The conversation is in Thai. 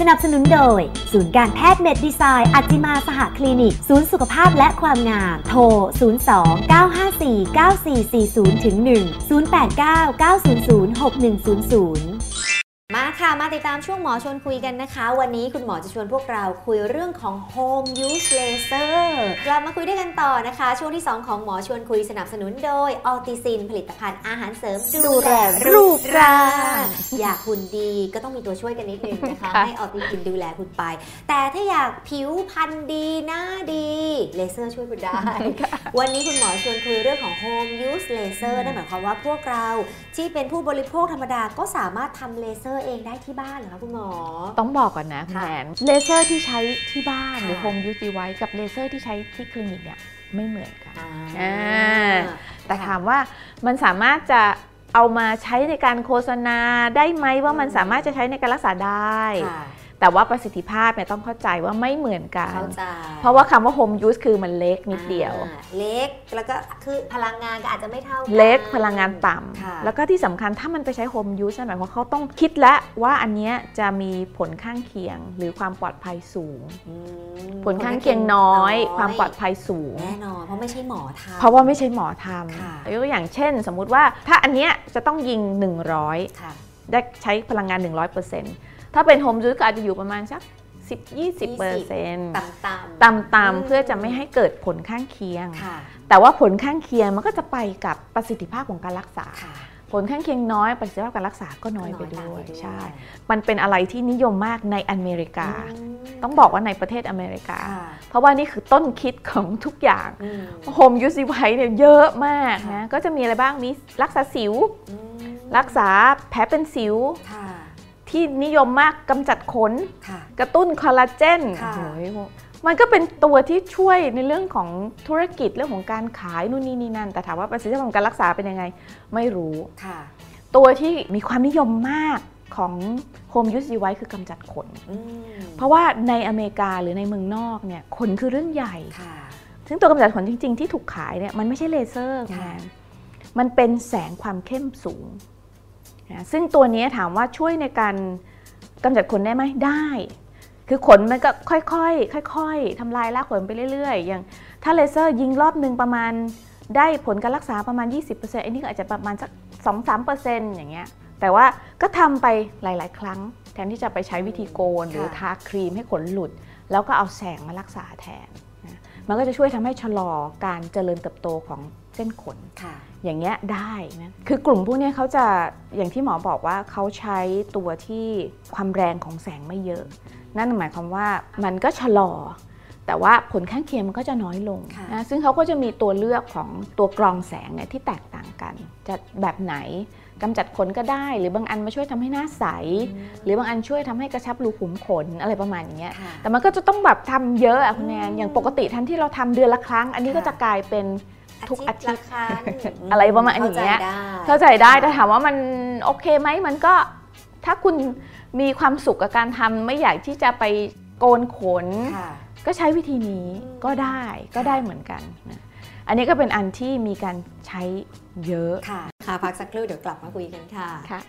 สนับสนุนโดย ศูนย์การแพทย์เมดดีไซน์อัจิมาสหคลินิก ศูนย์สุขภาพและความงาม โทร 02 954 9440ถึง1 089 900 6100 มาค่ะมาติดตามช่วงหมอชวนคุยกันนะคะ วันนี้คุณหมอจะชวนพวกเราคุยเรื่องของ Home Use Laser กลับมาคุยด้วยกันต่อนะคะ ช่วงที่ 2 ของหมอชวนคุยสนับสนุนโดยออติซิน ผลิตภัณฑ์อาหารเสริมดูแลรูปร่างอยากหุ่นดีก็ต้องมีตัวช่วยกันนิดนึงนะคะค่ะให้ออติซินดูแลคุณไป แต่ถ้าอยากผิวพรรณดีหน้าดีเลเซอร์ช่วยคุณได้ วันนี้คุณหมอชวนคุยเรื่องของ Home Use Laser นั่นหมายความว่าพวกเราที่เป็นผู้บริโภคธรรมดาก็สามารถทำเลเซอร์เองได้ที่บ้านเหรอคะคุณหมอ ต้องบอกก่อนนะคุณแอนเลเซอร์ที่ใช้ที่บ้านหรือ Home Use Device กับเลเซอร์ที่ใช้ที่คลินิกเนี่ยไม่เหมือนกัน แต่ถามว่ามันสามารถจะเอามาใช้ในการโฆษณาได้ไหมว่ามันสามารถจะใช้ในการรักษาได้ แต่ว่าประสิทธิภาพเนี่ยต้องเข้าใจว่าไม่เหมือนกันเข้าใจเพราะว่าคำว่า Home Use คือมันเล็กนิดเดียวอ่าเล็กแล้วก็คือพลังงานก็อาจจะไม่เท่ากัน เล็กพลังงานต่ค่ะำแล้วก็ที่สำคัญถ้ามันไปใช้ Home Use นั่นหมายความว่าเขาต้องคิดแล้วว่าอันเนี้ยจะมีผลข้างเคียงหรือความปลอดภัยสูงอืมผลข้างเคียงน้อย ความปลอดภัยสูงแน่นอนเพราะไม่ใช่หมอทำเพราะว่าไม่ใช่หมอทค่ะำยกตัวอย่างเช่น สมมุติว่าถ้าอันเนี้ยจะต้องยิง 100ค่ะ ได้ใช้พลังงาน 100%ถ้าเป็นโฮมยูสก็อาจจะอยู่ประมาณสัก10-20%ต่ำๆต่ำๆเพื่อจะไม่ให้เกิดผลข้างเคียงค่ะแต่ว่าผลข้างเคียงมันก็จะไปกับประสิทธิภาพของการรักษาค่ะผลข้างเคียงน้อยประสิทธิภาพการรักษาก็น้อยไปตามด้วยใช่ มันเป็นอะไรที่นิยมมากในอเมริกามต้องบอกว่าในประเทศอเมริกาค่ะเพราะว่านี่คือต้นคิดของทุกอย่างอืมโฮมยูซิไวเนี่ยเยอะมากค่ะนะก็จะมีอะไรบ้างมีรักษาสิวอืม รักษาแผลเป็นสิวค่ะที่นิยมมากกำจัดขนค่ะกระตุ้นคอลลาเจนค่ะโอ้ยมันก็เป็นตัวที่ช่วยในเรื่องของธุรกิจเรื่องของการขายนู่นนี่นี่นั่น แต่ถามว่าประสิทธิภาพของการรักษาเป็นยังไง ไม่รู้ค่ะตัวที่มีความนิยมมากของ Home Use Device คือกำจัดขนอืมเพราะว่าในอเมริกาหรือในเมืองนอกเนี่ยขนคือเรื่องใหญ่ค่ะซึ่งตัวกำจัดขนจริง ๆ ที่ถูกขายเนี่ยมันไม่ใช่เลเซอร์คุณค่ะแอนมันเป็นแสงความเข้มสูง นะซึ่งตัวนี้ถามว่าช่วยในการกำจัดขนได้ไหมได้ คือขนมันก็ค่อยๆ ค่อยๆทำลายรากขนไปเรื่อยๆ อย่างถ้าเลเซอร์ยิงรอบหนึ่งประมาณได้ผลการรักษาประมาณ 20%อันนี้ก็อาจจะประมาณสัก 2-3%อย่างเงี้ย แต่ว่าก็ทำไปหลาย ๆ ครั้ง แทนที่จะไปใช้วิธีโกนหรือค่ะทาครีมให้ขนหลุด แล้วก็เอาแสงมารักษาแทน นะมันก็จะช่วยทำให้ชะลอการเจริญเติบโตของเส้นขนค่ะอย่างเงี้ยได้นะคือกลุ่มพวกเนี้ยเขาจะอย่างที่หมอบอกว่าเขาใช้ตัวที่ความแรงของแสงไม่เยอะ นั่นหมายความว่ามันก็ชะลอ แต่ว่าผลข้างเคียงมันก็จะน้อยลงค่ะนะซึ่งเขาก็จะมีตัวเลือกของตัวกรองแสงเนี่ยที่แตกต่างกันจะแบบไหนกำจัดขนก็ได้ หรือบางอันมาช่วยทำให้หน้าใส หรือบางอันช่วยทำให้กระชับรูขุมขนอะไรประมาณอย่างเงี้ยค่ะแต่มันก็จะต้องแบบทำเยอะอะคุณแนนอืมอย่างปกติทันที่เราทำเดือนละครั้ง อันนี้ก็ค่ะจะกลายเป็นทุกอาทิตย์ละครั้งอะไรประมาณอย่างเงี้ยเข้าใจได้เข้าใจได้แต่ถามว่ามันโอเคไหมมันก็ถ้าคุณมีความสุขกับการทำไม่อยากที่จะไปโกนขนค่ะ ก็ใช้วิธีนี้อืมก็ได้ก็ได้เหมือนกันนะอันนี้ก็เป็นอันที่มีการใช้เยอะ ค่ะ ค่ะ พักสักครู่เดี๋ยวกลับมาคุยกันค่ะ ค่ะ